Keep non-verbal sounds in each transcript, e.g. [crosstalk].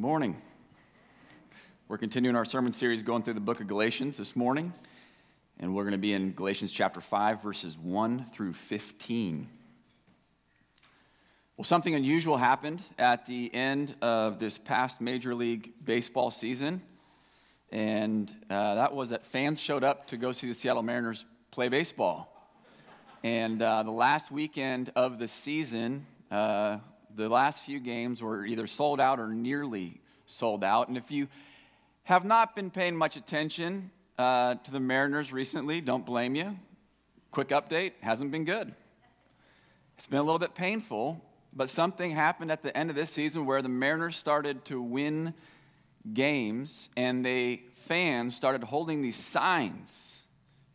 morning. We're continuing our sermon series going through the book of Galatians this morning, and we're going to be in Galatians chapter 5, verses 1 through 15. Well, something unusual happened at the end of this past Major League Baseball season, and uh, that was that fans showed up to go see the Seattle Mariners play baseball. And uh, the last weekend of the season, uh, the last few games were either sold out or nearly sold out. And if you have not been paying much attention uh, to the Mariners recently, don't blame you. Quick update hasn't been good. It's been a little bit painful, but something happened at the end of this season where the Mariners started to win games and the fans started holding these signs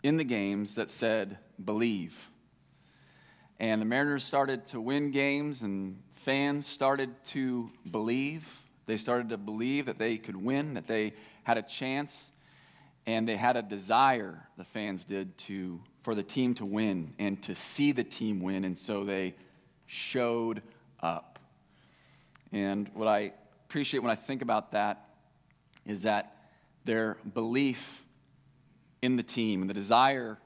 in the games that said, believe. And the Mariners started to win games, and fans started to believe. They started to believe that they could win, that they had a chance, and they had a desire, the fans did, to, for the team to win and to see the team win. And so they showed up. And what I appreciate when I think about that is that their belief in the team and the desire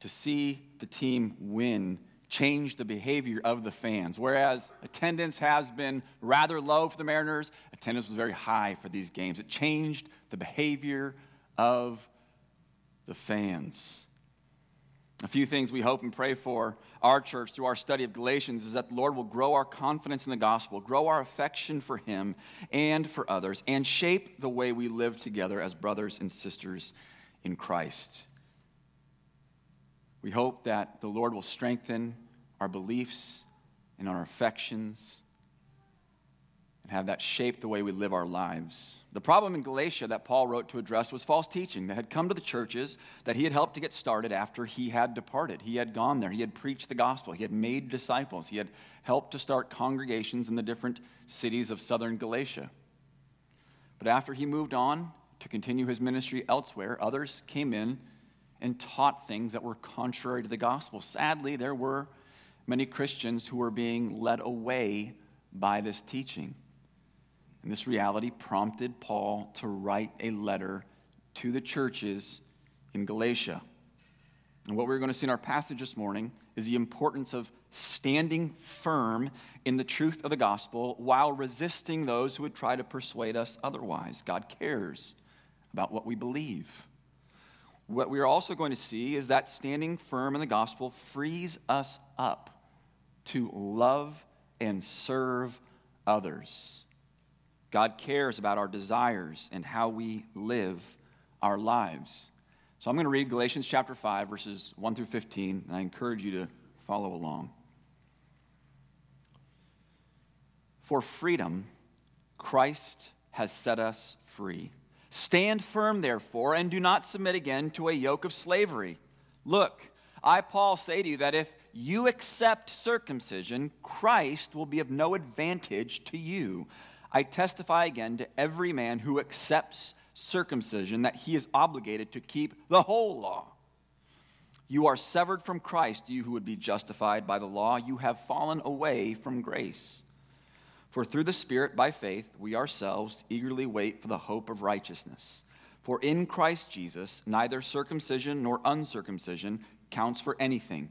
to see the team win change the behavior of the fans. Whereas attendance has been rather low for the Mariners, attendance was very high for these games. It changed the behavior of the fans. A few things we hope and pray for our church through our study of Galatians is that the Lord will grow our confidence in the gospel, grow our affection for Him and for others, and shape the way we live together as brothers and sisters in Christ. We hope that the Lord will strengthen our beliefs and our affections and have that shape the way we live our lives. The problem in Galatia that Paul wrote to address was false teaching that had come to the churches that he had helped to get started after he had departed. He had gone there, he had preached the gospel, he had made disciples, he had helped to start congregations in the different cities of southern Galatia. But after he moved on to continue his ministry elsewhere, others came in and taught things that were contrary to the gospel. Sadly, there were many Christians who were being led away by this teaching. And this reality prompted Paul to write a letter to the churches in Galatia. And what we're going to see in our passage this morning is the importance of standing firm in the truth of the gospel while resisting those who would try to persuade us otherwise. God cares about what we believe. What we are also going to see is that standing firm in the gospel frees us up to love and serve others. God cares about our desires and how we live our lives. So I'm going to read Galatians chapter 5, verses 1 through 15, and I encourage you to follow along. For freedom, Christ has set us free. Stand firm, therefore, and do not submit again to a yoke of slavery. Look, I, Paul, say to you that if you accept circumcision, Christ will be of no advantage to you. I testify again to every man who accepts circumcision that he is obligated to keep the whole law. You are severed from Christ, you who would be justified by the law. You have fallen away from grace. For through the Spirit, by faith, we ourselves eagerly wait for the hope of righteousness. For in Christ Jesus, neither circumcision nor uncircumcision counts for anything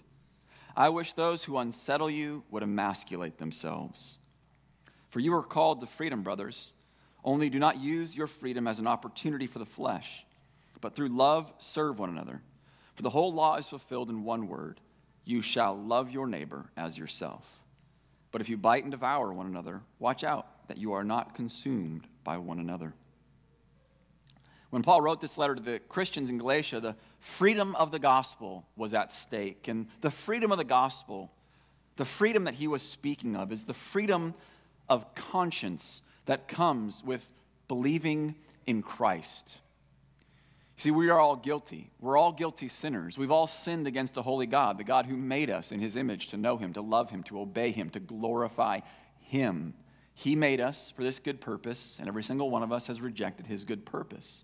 I wish those who unsettle you would emasculate themselves. For you are called to freedom, brothers. Only do not use your freedom as an opportunity for the flesh, but through love serve one another. For the whole law is fulfilled in one word you shall love your neighbor as yourself. But if you bite and devour one another, watch out that you are not consumed by one another. When Paul wrote this letter to the Christians in Galatia, the freedom of the gospel was at stake. And the freedom of the gospel, the freedom that he was speaking of, is the freedom of conscience that comes with believing in Christ. See, we are all guilty. We're all guilty sinners. We've all sinned against a holy God, the God who made us in his image to know him, to love him, to obey him, to glorify him. He made us for this good purpose, and every single one of us has rejected his good purpose.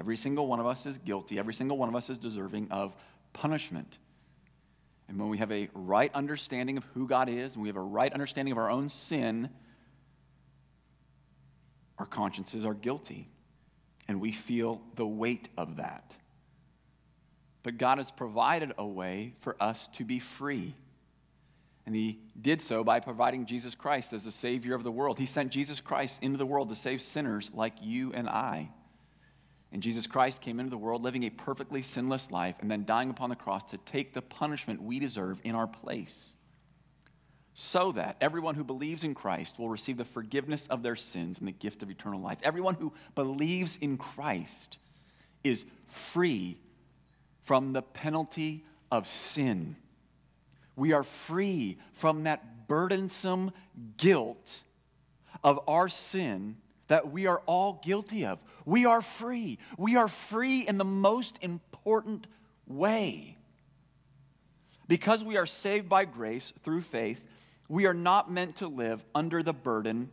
Every single one of us is guilty. Every single one of us is deserving of punishment. And when we have a right understanding of who God is, and we have a right understanding of our own sin, our consciences are guilty. And we feel the weight of that. But God has provided a way for us to be free. And He did so by providing Jesus Christ as the Savior of the world. He sent Jesus Christ into the world to save sinners like you and I. And Jesus Christ came into the world living a perfectly sinless life and then dying upon the cross to take the punishment we deserve in our place. So that everyone who believes in Christ will receive the forgiveness of their sins and the gift of eternal life. Everyone who believes in Christ is free from the penalty of sin. We are free from that burdensome guilt of our sin that we are all guilty of. We are free. We are free in the most important way. Because we are saved by grace through faith, we are not meant to live under the burden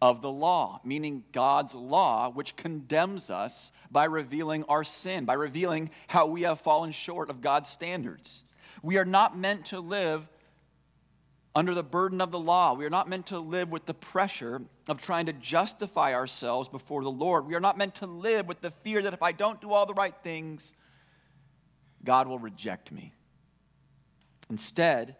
of the law, meaning God's law, which condemns us by revealing our sin, by revealing how we have fallen short of God's standards. We are not meant to live under the burden of the law. We are not meant to live with the pressure of trying to justify ourselves before the Lord. We are not meant to live with the fear that if I don't do all the right things, God will reject me. Instead,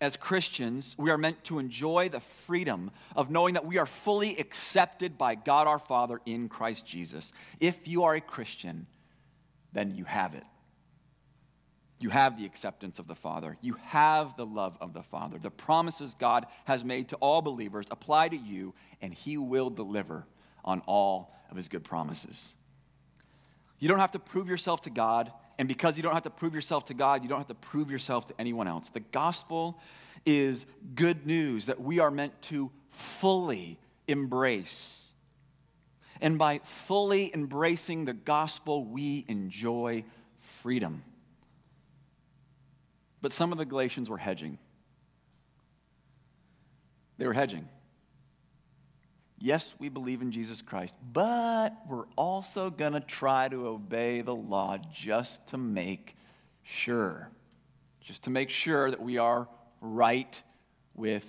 as Christians, we are meant to enjoy the freedom of knowing that we are fully accepted by God our Father in Christ Jesus. If you are a Christian, then you have it. You have the acceptance of the Father. You have the love of the Father. The promises God has made to all believers apply to you, and He will deliver on all of His good promises. You don't have to prove yourself to God, and because you don't have to prove yourself to God, you don't have to prove yourself to anyone else. The gospel is good news that we are meant to fully embrace. And by fully embracing the gospel, we enjoy freedom. But some of the Galatians were hedging. They were hedging. Yes, we believe in Jesus Christ, but we're also going to try to obey the law just to make sure. Just to make sure that we are right with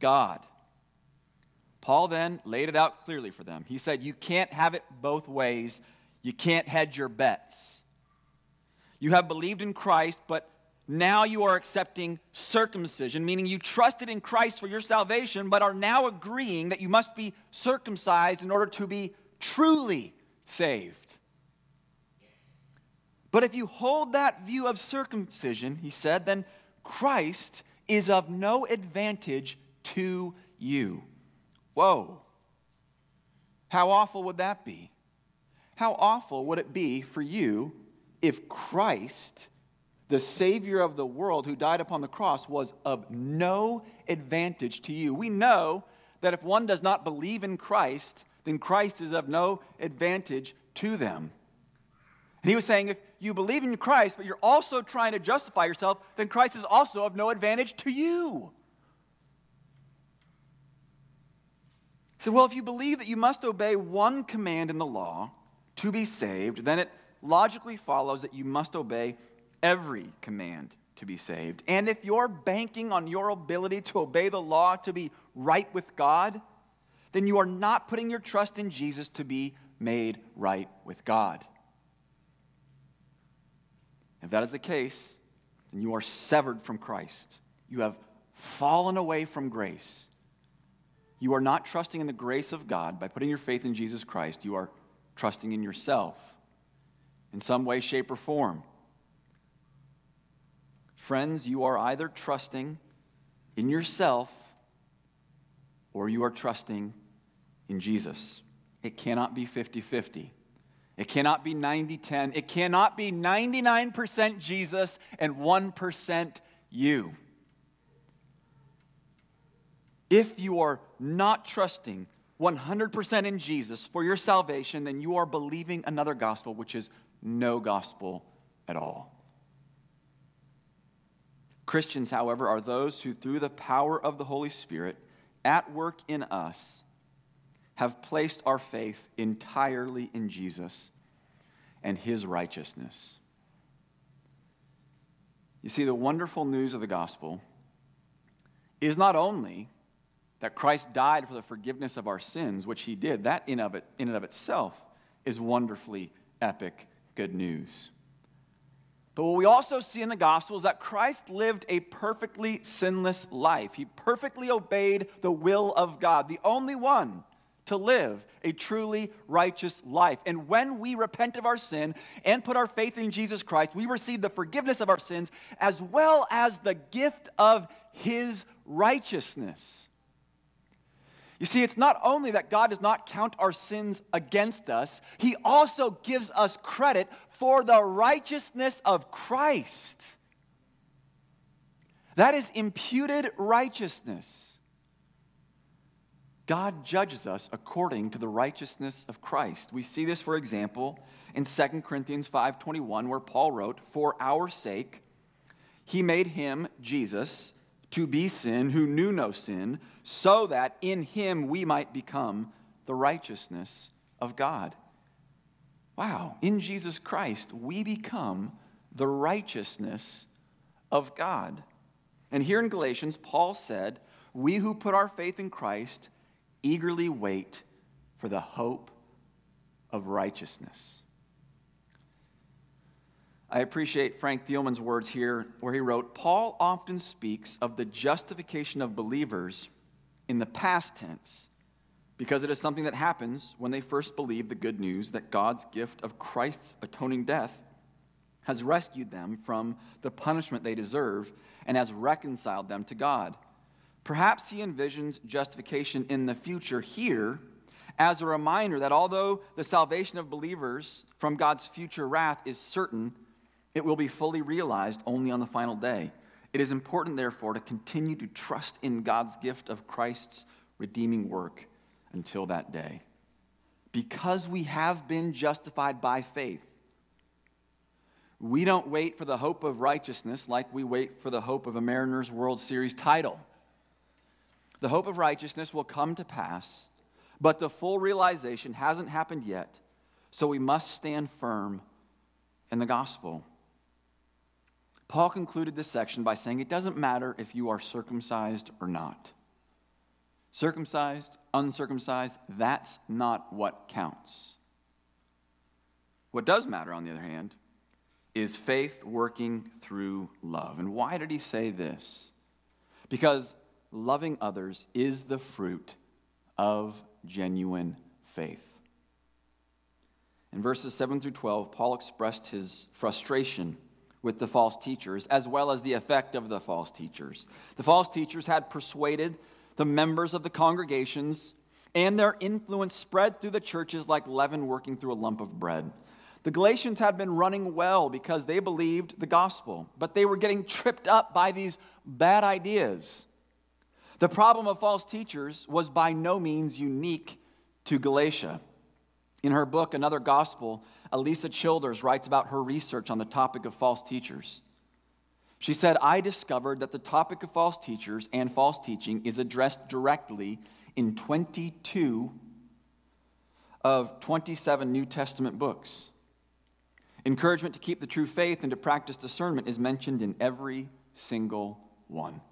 God. Paul then laid it out clearly for them. He said, You can't have it both ways. You can't hedge your bets. You have believed in Christ, but now you are accepting circumcision, meaning you trusted in Christ for your salvation, but are now agreeing that you must be circumcised in order to be truly saved. But if you hold that view of circumcision, he said, then Christ is of no advantage to you. Whoa. How awful would that be? How awful would it be for you if Christ the Savior of the world who died upon the cross was of no advantage to you. We know that if one does not believe in Christ, then Christ is of no advantage to them. And he was saying, if you believe in Christ, but you're also trying to justify yourself, then Christ is also of no advantage to you. He said, well, if you believe that you must obey one command in the law to be saved, then it logically follows that you must obey every command to be saved. And if you're banking on your ability to obey the law to be right with God, then you are not putting your trust in Jesus to be made right with God. If that is the case, then you are severed from Christ. You have fallen away from grace. You are not trusting in the grace of God by putting your faith in Jesus Christ. You are trusting in yourself in some way, shape, or form. Friends, you are either trusting in yourself or you are trusting in Jesus. It cannot be 50 50. It cannot be 90 10. It cannot be 99% Jesus and 1% you. If you are not trusting 100% in Jesus for your salvation, then you are believing another gospel, which is no gospel at all. Christians, however, are those who, through the power of the Holy Spirit at work in us, have placed our faith entirely in Jesus and his righteousness. You see, the wonderful news of the gospel is not only that Christ died for the forgiveness of our sins, which he did, that in, of it, in and of itself is wonderfully epic good news. But what we also see in the gospel is that Christ lived a perfectly sinless life. He perfectly obeyed the will of God, the only one to live a truly righteous life. And when we repent of our sin and put our faith in Jesus Christ, we receive the forgiveness of our sins as well as the gift of his righteousness. You see, it's not only that God does not count our sins against us, He also gives us credit for the righteousness of Christ. That is imputed righteousness. God judges us according to the righteousness of Christ. We see this, for example, in 2 Corinthians 5:21 where Paul wrote, "For our sake he made him Jesus to be sin who knew no sin, so that in him we might become the righteousness of God. Wow, in Jesus Christ, we become the righteousness of God. And here in Galatians, Paul said, We who put our faith in Christ eagerly wait for the hope of righteousness. I appreciate Frank Thielman's words here, where he wrote Paul often speaks of the justification of believers in the past tense because it is something that happens when they first believe the good news that God's gift of Christ's atoning death has rescued them from the punishment they deserve and has reconciled them to God. Perhaps he envisions justification in the future here as a reminder that although the salvation of believers from God's future wrath is certain, it will be fully realized only on the final day. It is important, therefore, to continue to trust in God's gift of Christ's redeeming work until that day. Because we have been justified by faith, we don't wait for the hope of righteousness like we wait for the hope of a Mariners World Series title. The hope of righteousness will come to pass, but the full realization hasn't happened yet, so we must stand firm in the gospel. Paul concluded this section by saying it doesn't matter if you are circumcised or not. Circumcised, uncircumcised, that's not what counts. What does matter, on the other hand, is faith working through love. And why did he say this? Because loving others is the fruit of genuine faith. In verses 7 through 12, Paul expressed his frustration with the false teachers, as well as the effect of the false teachers. The false teachers had persuaded the members of the congregations, and their influence spread through the churches like leaven working through a lump of bread. The Galatians had been running well because they believed the gospel, but they were getting tripped up by these bad ideas. The problem of false teachers was by no means unique to Galatia. In her book, Another Gospel, Alisa Childers writes about her research on the topic of false teachers. She said, I discovered that the topic of false teachers and false teaching is addressed directly in 22 of 27 New Testament books. Encouragement to keep the true faith and to practice discernment is mentioned in every single one.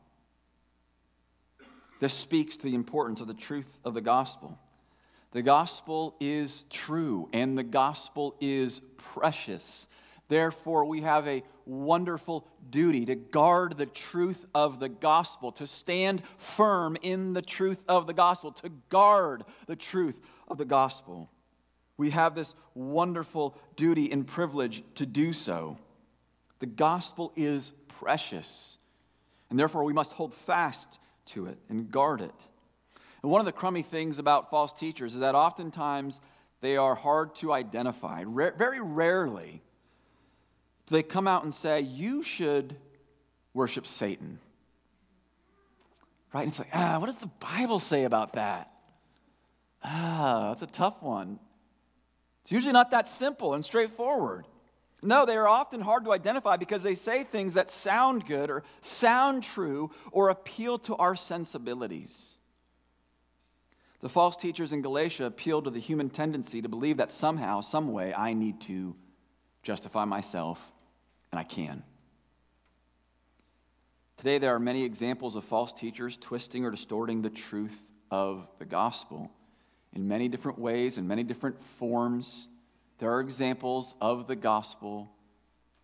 This speaks to the importance of the truth of the gospel. The gospel is true and the gospel is precious. Therefore, we have a wonderful duty to guard the truth of the gospel, to stand firm in the truth of the gospel, to guard the truth of the gospel. We have this wonderful duty and privilege to do so. The gospel is precious, and therefore we must hold fast to it and guard it. And one of the crummy things about false teachers is that oftentimes they are hard to identify. very rarely do they come out and say, You should worship Satan. Right? And it's like, ah, what does the Bible say about that? Ah, that's a tough one. It's usually not that simple and straightforward. No, they are often hard to identify because they say things that sound good or sound true or appeal to our sensibilities. The false teachers in Galatia appealed to the human tendency to believe that somehow, some way, I need to justify myself, and I can. Today, there are many examples of false teachers twisting or distorting the truth of the gospel in many different ways, in many different forms. There are examples of the gospel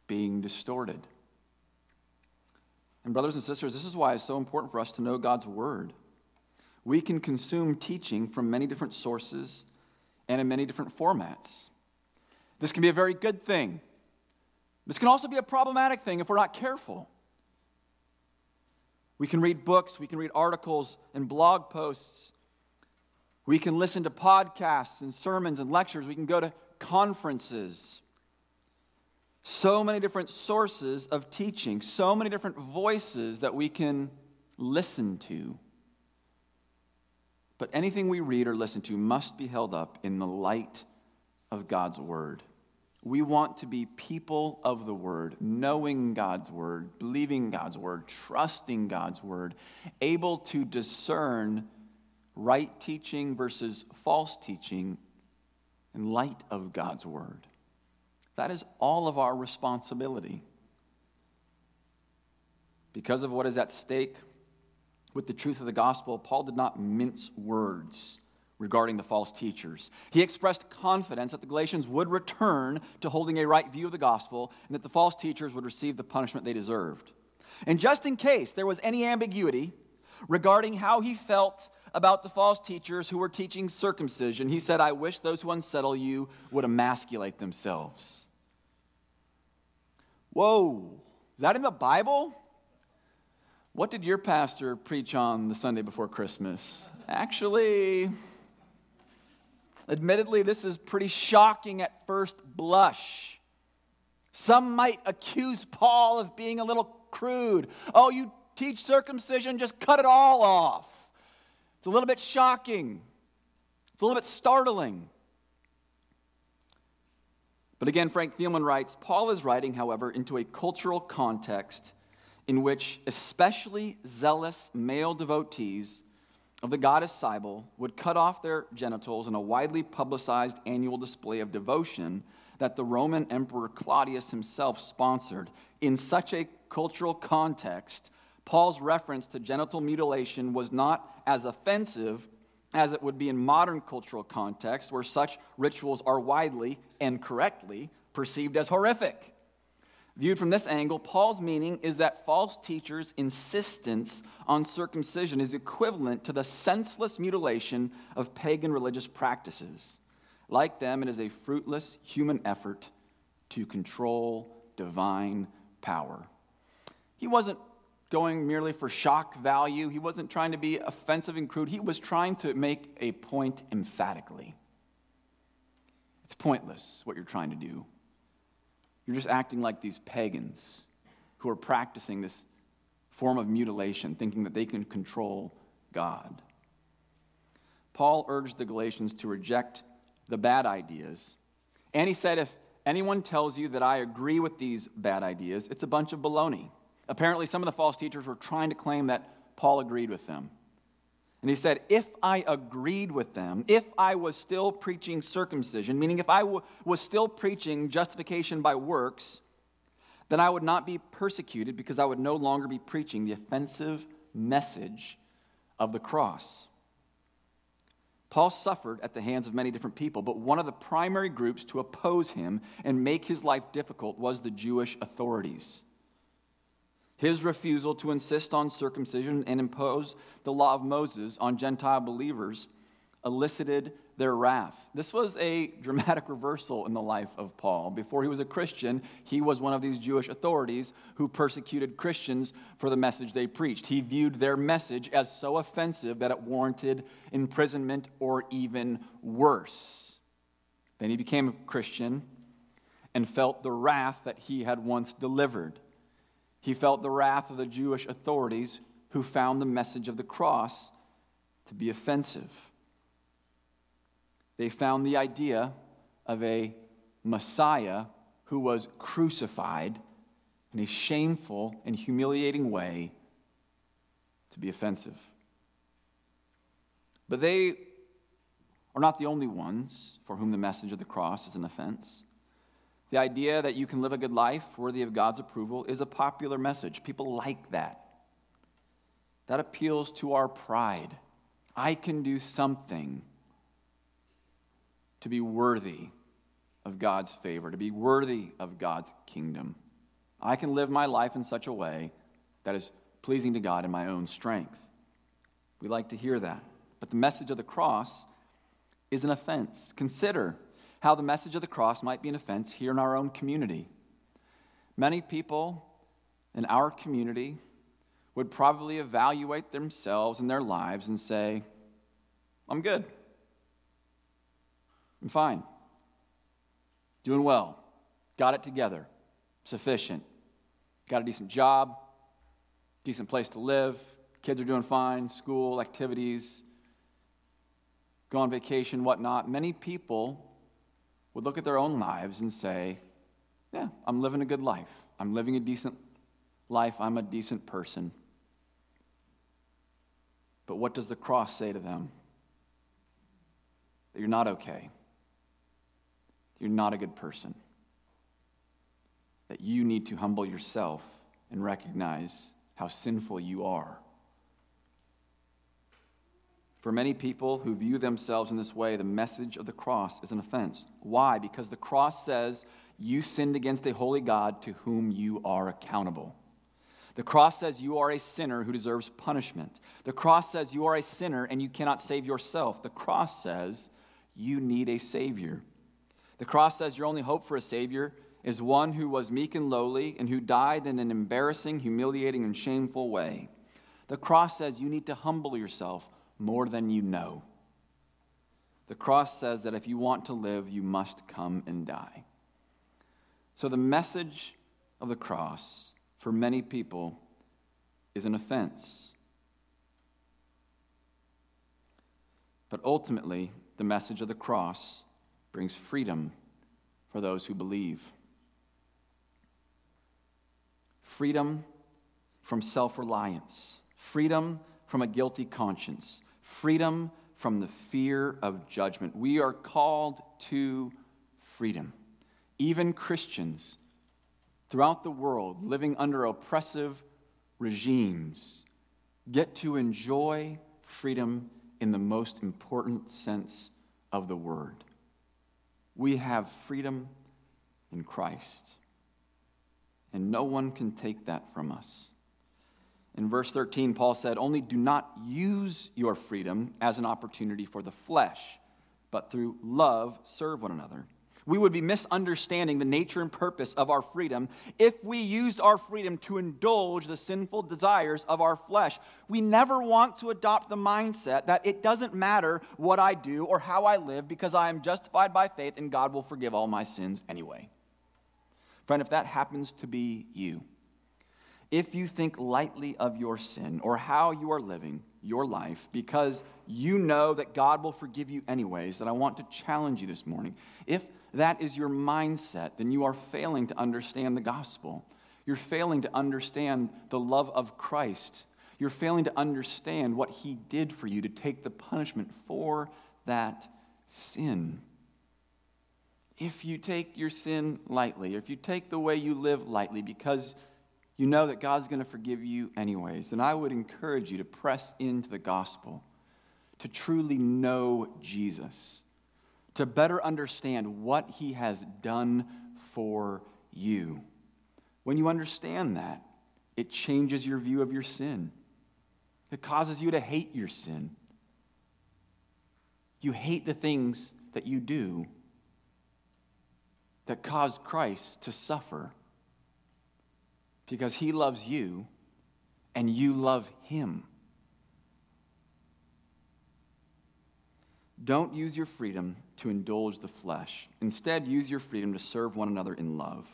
being distorted. And, brothers and sisters, this is why it's so important for us to know God's word. We can consume teaching from many different sources and in many different formats. This can be a very good thing. This can also be a problematic thing if we're not careful. We can read books, we can read articles and blog posts we can listen to podcasts and sermons and lectures. We can go to conferences. So many different sources of teaching, so many different voices that we can listen to. But anything we read or listen to must be held up in the light of God's Word. We want to be people of the Word, knowing God's Word, believing God's Word, trusting God's Word, able to discern right teaching versus false teaching in light of God's word. That is all of our responsibility. Because of what is at stake with the truth of the gospel, Paul did not mince words regarding the false teachers. He expressed confidence that the Galatians would return to holding a right view of the gospel and that the false teachers would receive the punishment they deserved. And just in case there was any ambiguity regarding how he felt about the false teachers who were teaching circumcision. He said, I wish those who unsettle you would emasculate themselves. Whoa, is that in the Bible? What did your pastor preach on the Sunday before Christmas? Actually, admittedly, this is pretty shocking at first blush. Some might accuse Paul of being a little crude. Oh, you teach circumcision, just cut it all off. It's a little bit shocking, it's a little bit startling. But again, Frank Thielman writes Paul is writing, however, into a cultural context in which especially zealous male devotees of the goddess Cybele would cut off their genitals in a widely publicized annual display of devotion that the Roman Emperor Claudius himself sponsored. In such a cultural context, Paul's reference to genital mutilation was not as offensive as it would be in modern cultural context, where such rituals are widely and correctly perceived as horrific. Viewed from this angle, Paul's meaning is that false teachers' insistence on circumcision is equivalent to the senseless mutilation of pagan religious practices. Like them, it is a fruitless human effort to control divine power. He wasn't going merely for shock value. He wasn't trying to be offensive and crude. He was trying to make a point emphatically. It's pointless what you're trying to do. You're just acting like these pagans who are practicing this form of mutilation, thinking that they can control God. Paul urged the Galatians to reject the bad ideas. And he said, if anyone tells you that I agree with these bad ideas, it's a bunch of baloney. Apparently, some of the false teachers were trying to claim that Paul agreed with them. And he said, If I agreed with them, if I was still preaching circumcision, meaning if I w- was still preaching justification by works, then I would not be persecuted because I would no longer be preaching the offensive message of the cross. Paul suffered at the hands of many different people, but one of the primary groups to oppose him and make his life difficult was the Jewish authorities. His refusal to insist on circumcision and impose the law of Moses on Gentile believers elicited their wrath. This was a dramatic reversal in the life of Paul. Before he was a Christian, he was one of these Jewish authorities who persecuted Christians for the message they preached. He viewed their message as so offensive that it warranted imprisonment or even worse. Then he became a Christian and felt the wrath that he had once delivered. He felt the wrath of the Jewish authorities who found the message of the cross to be offensive. they found the idea of a Messiah who was crucified in a shameful and humiliating way to be offensive. But they are not the only ones for whom the message of the cross is an offense. The idea that you can live a good life worthy of God's approval is a popular message. People like that. That appeals to our pride. I can do something to be worthy of God's favor, to be worthy of God's kingdom. I can live my life in such a way that is pleasing to God in my own strength. We like to hear that. But the message of the cross is an offense. Consider how the message of the cross might be an offense here in our own community. Many people in our community would probably evaluate themselves and their lives and say, I'm good. I'm fine. Doing well. Got it together. Sufficient. Got a decent job. Decent place to live. Kids are doing fine. School, activities. Go on vacation, whatnot. Many people would look at their own lives and say, Yeah, I'm living a good life. I'm living a decent life. I'm a decent person. But what does the cross say to them? That you're not okay you're not a good person. That you need to humble yourself and recognize how sinful you are. For many people who view themselves in this way, the message of the cross is an offense. Why? Because the cross says you sinned against a holy God to whom you are accountable. The cross says you are a sinner who deserves punishment. The cross says you are a sinner and you cannot save yourself. The cross says you need a Savior. The cross says your only hope for a Savior is one who was meek and lowly and who died in an embarrassing, humiliating, and shameful way. The cross says you need to humble yourself more than you know. The cross says that if you want to live, you must come and die. So the message of the cross for many people is an offense. But ultimately, the message of the cross brings freedom for those who believe. Freedom from self reliance, freedom from a guilty conscience, freedom from the fear of judgment. We are called to freedom. Even Christians throughout the world living under oppressive regimes get to enjoy freedom in the most important sense of the word. We have freedom in Christ. And no one can take that from us. In verse 13, Paul said, Only do not use your freedom as an opportunity for the flesh, but through love serve one another. We would be misunderstanding the nature and purpose of our freedom if we used our freedom to indulge the sinful desires of our flesh. We never want to adopt the mindset that it doesn't matter what I do or how I live because I am justified by faith and God will forgive all my sins anyway. Friend, if that happens to be you, if you think lightly of your sin or how you are living your life because you know that God will forgive you anyways, that I want to challenge you this morning. If that is your mindset, then you are failing to understand the gospel. You're failing to understand the love of Christ. You're failing to understand what he did for you to take the punishment for that sin. If you take your sin lightly, if you take the way you live lightly because you know that God's going to forgive you anyways, And I would encourage you to press into the gospel, to truly know Jesus to better understand what He has done for you. When you understand that, it changes your view of your sin. It causes you to hate your sin. You hate the things that you do that caused Christ to suffer because he loves you and you love him. Don't use your freedom to indulge the flesh. Instead, use your freedom to serve one another in love.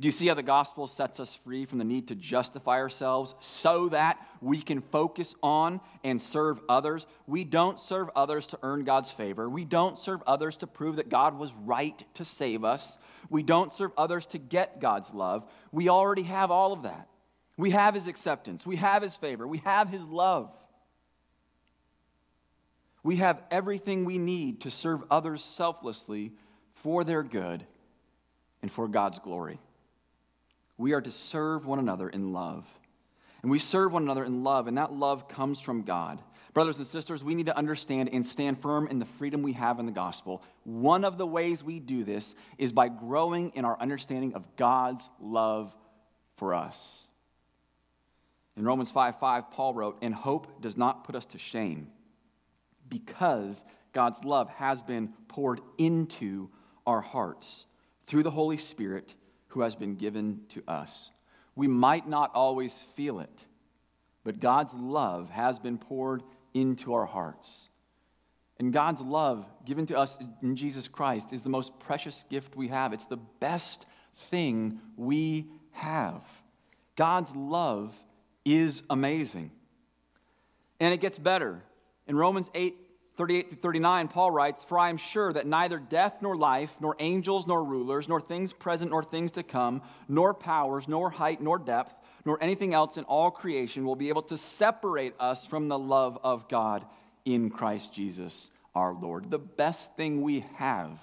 Do you see how the gospel sets us free from the need to justify ourselves so that we can focus on and serve others? We don't serve others to earn God's favor. We don't serve others to prove that God was right to save us. We don't serve others to get God's love. We already have all of that. We have His acceptance, we have His favor, we have His love. We have everything we need to serve others selflessly for their good and for God's glory. We are to serve one another in love. And we serve one another in love, and that love comes from God. Brothers and sisters, we need to understand and stand firm in the freedom we have in the gospel. One of the ways we do this is by growing in our understanding of God's love for us. In Romans 5 5, Paul wrote, And hope does not put us to shame because God's love has been poured into our hearts through the Holy Spirit who has been given to us. We might not always feel it, but God's love has been poured into our hearts. And God's love given to us in Jesus Christ is the most precious gift we have. It's the best thing we have. God's love is amazing. And it gets better. In Romans 8 38 to 39, Paul writes, For I am sure that neither death nor life, nor angels nor rulers, nor things present nor things to come, nor powers, nor height nor depth, nor anything else in all creation will be able to separate us from the love of God in Christ Jesus our Lord. The best thing we have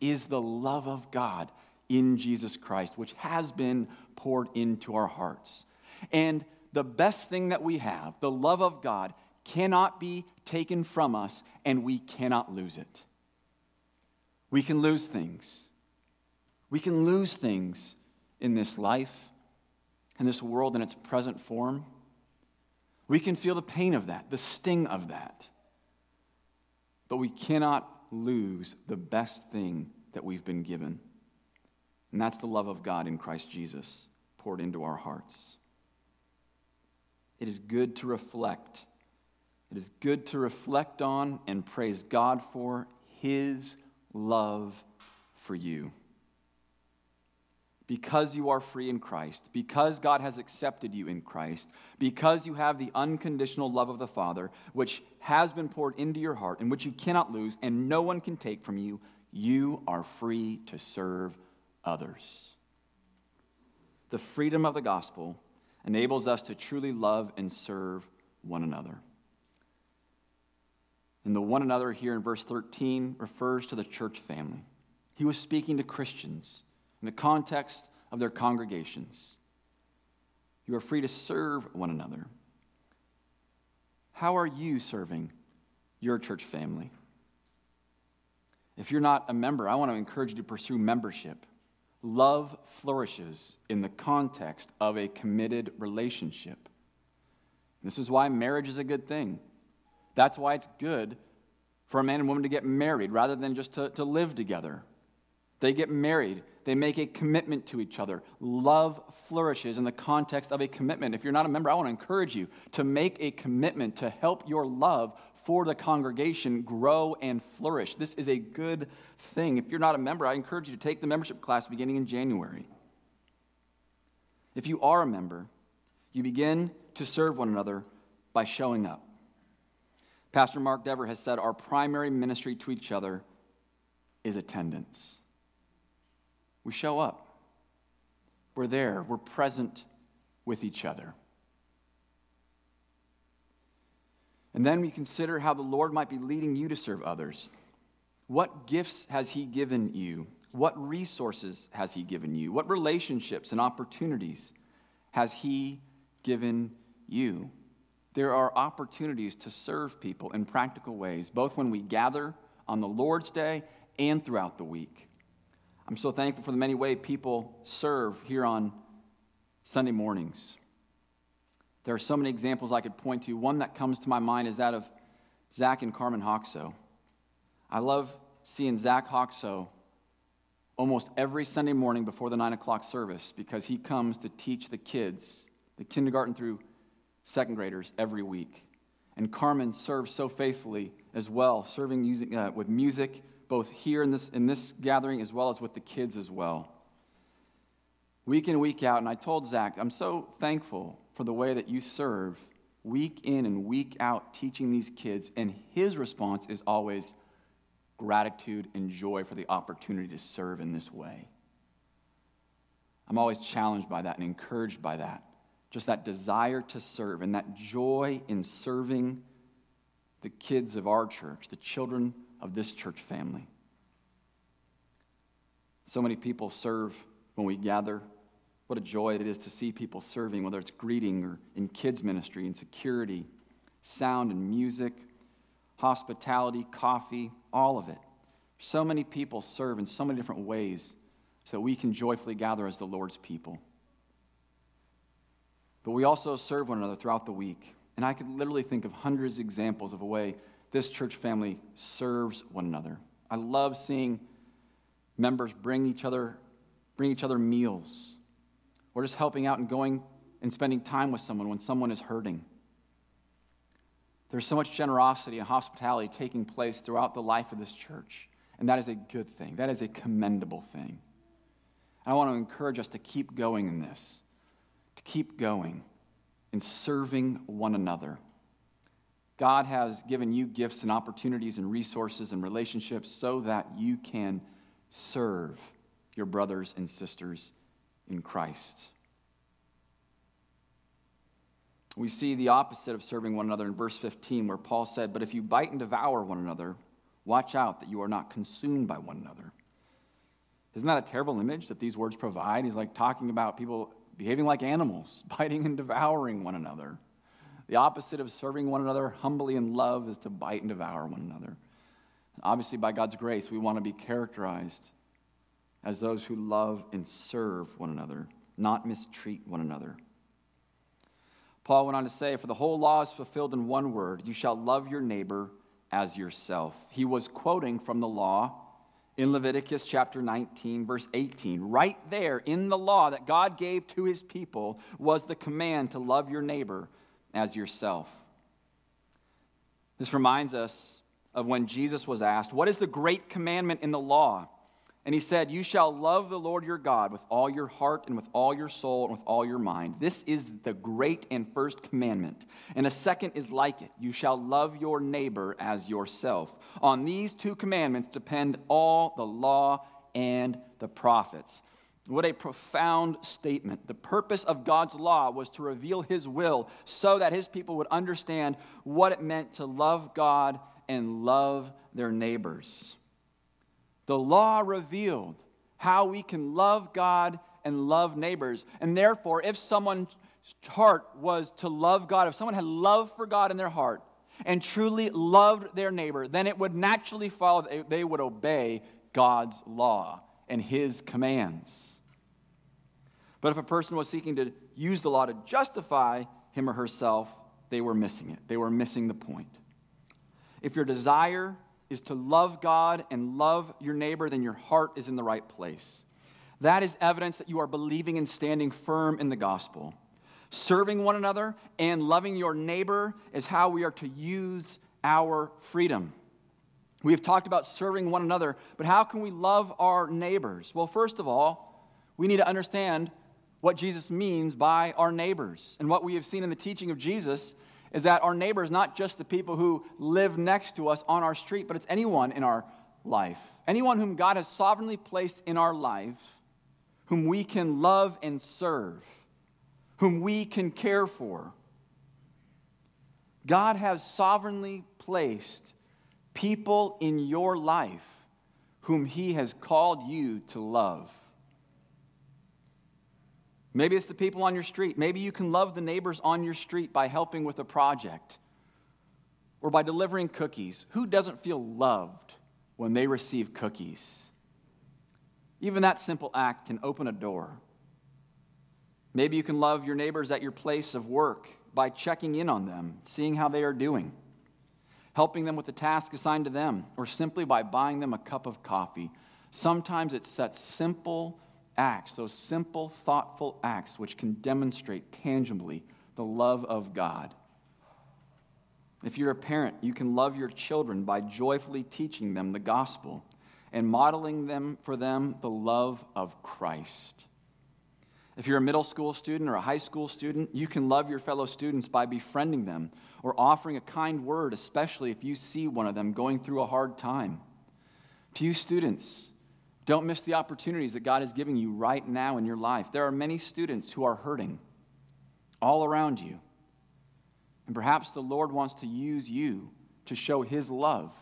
is the love of God in Jesus Christ, which has been poured into our hearts. And the best thing that we have, the love of God, cannot be taken from us, and we cannot lose it. We can lose things. We can lose things in this life, in this world in its present form. We can feel the pain of that, the sting of that. But we cannot lose the best thing that we've been given. And that's the love of God in Christ Jesus poured into our hearts. It is good to reflect it is good to reflect on and praise God for His love for you. Because you are free in Christ, because God has accepted you in Christ, because you have the unconditional love of the Father, which has been poured into your heart and which you cannot lose and no one can take from you, you are free to serve others. The freedom of the gospel enables us to truly love and serve one another. And the one another here in verse 13 refers to the church family. He was speaking to Christians in the context of their congregations. You are free to serve one another. How are you serving your church family? If you're not a member, I want to encourage you to pursue membership. Love flourishes in the context of a committed relationship. This is why marriage is a good thing. That's why it's good for a man and woman to get married rather than just to, to live together. They get married, they make a commitment to each other. Love flourishes in the context of a commitment. If you're not a member, I want to encourage you to make a commitment to help your love for the congregation grow and flourish. This is a good thing. If you're not a member, I encourage you to take the membership class beginning in January. If you are a member, you begin to serve one another by showing up. Pastor Mark Dever has said our primary ministry to each other is attendance. We show up, we're there, we're present with each other. And then we consider how the Lord might be leading you to serve others. What gifts has He given you? What resources has He given you? What relationships and opportunities has He given you? There are opportunities to serve people in practical ways, both when we gather on the Lord's Day and throughout the week. I'm so thankful for the many ways people serve here on Sunday mornings. There are so many examples I could point to. One that comes to my mind is that of Zach and Carmen Hoxo. I love seeing Zach Hoxo almost every Sunday morning before the 9 o'clock service because he comes to teach the kids, the kindergarten through second graders every week. And Carmen serves so faithfully as well, serving music, uh, with music both here in this, in this gathering as well as with the kids as well. week in, week out. And I told Zach, I'm so thankful for the way that you serve week in and week out teaching these kids. And his response is always gratitude and joy for the opportunity to serve in this way. I'm always challenged by that and encouraged by that. Just that desire to serve and that joy in serving the kids of our church, the children of this church family. So many people serve when we gather. What a joy it is to see people serving, whether it's greeting or in kids' ministry, in security, sound and music, hospitality, coffee, all of it. So many people serve in so many different ways so that we can joyfully gather as the Lord's people. But we also serve one another throughout the week. And I could literally think of hundreds of examples of a way this church family serves one another. I love seeing members bring each other, bring each other meals, or just helping out and going and spending time with someone when someone is hurting. There's so much generosity and hospitality taking place throughout the life of this church, and that is a good thing. That is a commendable thing. I want to encourage us to keep going in this, to keep going in serving one another. God has given you gifts and opportunities and resources and relationships so that you can serve your brothers and sisters in Christ. We see the opposite of serving one another in verse 15, where Paul said, But if you bite and devour one another, watch out that you are not consumed by one another. Isn't that a terrible image that these words provide? He's like talking about people behaving like animals, [laughs] biting and devouring one another. The opposite of serving one another humbly in love is to bite and devour one another. Obviously, by God's grace, we want to be characterized as those who love and serve one another, not mistreat one another. Paul went on to say, For the whole law is fulfilled in one word you shall love your neighbor as yourself. He was quoting from the law in Leviticus chapter 19, verse 18. Right there in the law that God gave to his people was the command to love your neighbor as yourself. This reminds us of when Jesus was asked, What is the great commandment in the law? And he said, You shall love the Lord your God with all your heart and with all your soul and with all your mind. This is the great and first commandment. And a second is like it You shall love your neighbor as yourself. On these two commandments depend all the law and the prophets. What a profound statement. The purpose of God's law was to reveal his will so that his people would understand what it meant to love God and love their neighbors. The law revealed how we can love God and love neighbors. And therefore, if someone's heart was to love God, if someone had love for God in their heart and truly loved their neighbor, then it would naturally follow that they would obey God's law and his commands. But if a person was seeking to use the law to justify him or herself, they were missing it. They were missing the point. If your desire is to love God and love your neighbor, then your heart is in the right place. That is evidence that you are believing and standing firm in the gospel. Serving one another and loving your neighbor is how we are to use our freedom. We have talked about serving one another, but how can we love our neighbors? Well, first of all, we need to understand what Jesus means by our neighbors. And what we have seen in the teaching of Jesus is that our neighbor is not just the people who live next to us on our street, but it's anyone in our life. Anyone whom God has sovereignly placed in our life, whom we can love and serve, whom we can care for. God has sovereignly placed people in your life whom He has called you to love. Maybe it's the people on your street. Maybe you can love the neighbors on your street by helping with a project or by delivering cookies. Who doesn't feel loved when they receive cookies? Even that simple act can open a door. Maybe you can love your neighbors at your place of work by checking in on them, seeing how they are doing, helping them with the task assigned to them, or simply by buying them a cup of coffee. Sometimes it's that simple acts, those simple, thoughtful acts, which can demonstrate tangibly the love of God. If you're a parent, you can love your children by joyfully teaching them the gospel and modeling them for them the love of Christ. If you're a middle school student or a high school student, you can love your fellow students by befriending them or offering a kind word, especially if you see one of them going through a hard time. To you, students, don't miss the opportunities that God is giving you right now in your life. There are many students who are hurting all around you. And perhaps the Lord wants to use you to show His love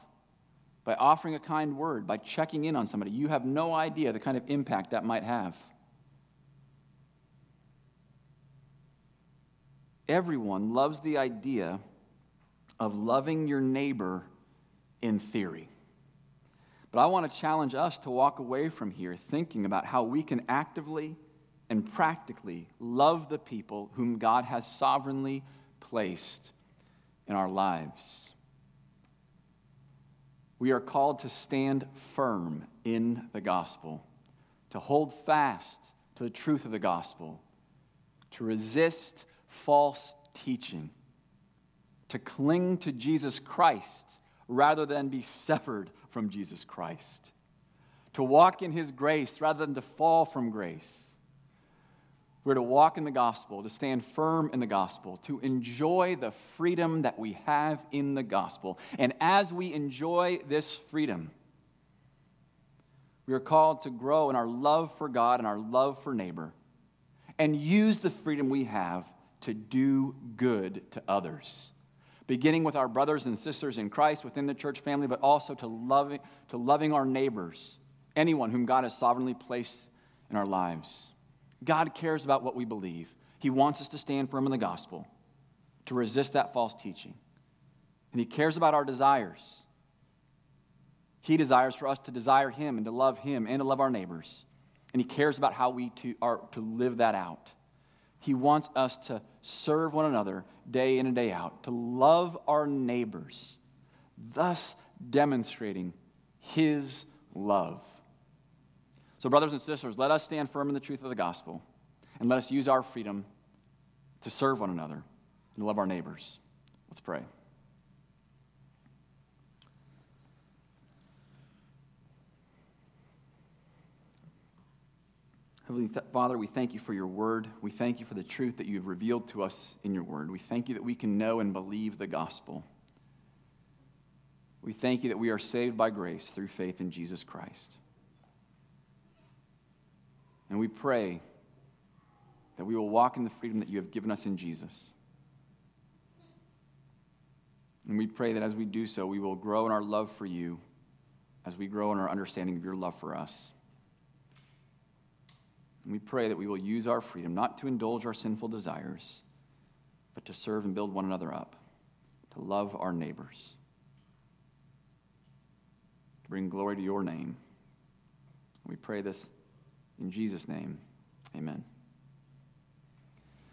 by offering a kind word, by checking in on somebody. You have no idea the kind of impact that might have. Everyone loves the idea of loving your neighbor in theory. But I want to challenge us to walk away from here thinking about how we can actively and practically love the people whom God has sovereignly placed in our lives. We are called to stand firm in the gospel, to hold fast to the truth of the gospel, to resist false teaching, to cling to Jesus Christ rather than be severed from Jesus Christ, to walk in his grace rather than to fall from grace. We're to walk in the gospel, to stand firm in the gospel, to enjoy the freedom that we have in the gospel. And as we enjoy this freedom, we are called to grow in our love for God and our love for neighbor and use the freedom we have to do good to others beginning with our brothers and sisters in Christ within the church family, but also to loving, to loving our neighbors, anyone whom God has sovereignly placed in our lives. God cares about what we believe. He wants us to stand firm in the gospel, to resist that false teaching. And He cares about our desires. He desires for us to desire Him and to love Him and to love our neighbors. And He cares about how we to, are to live that out. He wants us to serve one another day in and day out, to love our neighbors, thus demonstrating His love. So, brothers and sisters, let us stand firm in the truth of the gospel and let us use our freedom to serve one another and love our neighbors. Let's pray. Heavenly Father, we thank you for your word. We thank you for the truth that you have revealed to us in your word. We thank you that we can know and believe the gospel. We thank you that we are saved by grace through faith in Jesus Christ. And we pray that we will walk in the freedom that you have given us in Jesus. And we pray that as we do so, we will grow in our love for you as we grow in our understanding of your love for us. And we pray that we will use our freedom not to indulge our sinful desires, but to serve and build one another up, to love our neighbors, to bring glory to your name. We pray this in Jesus' name. Amen.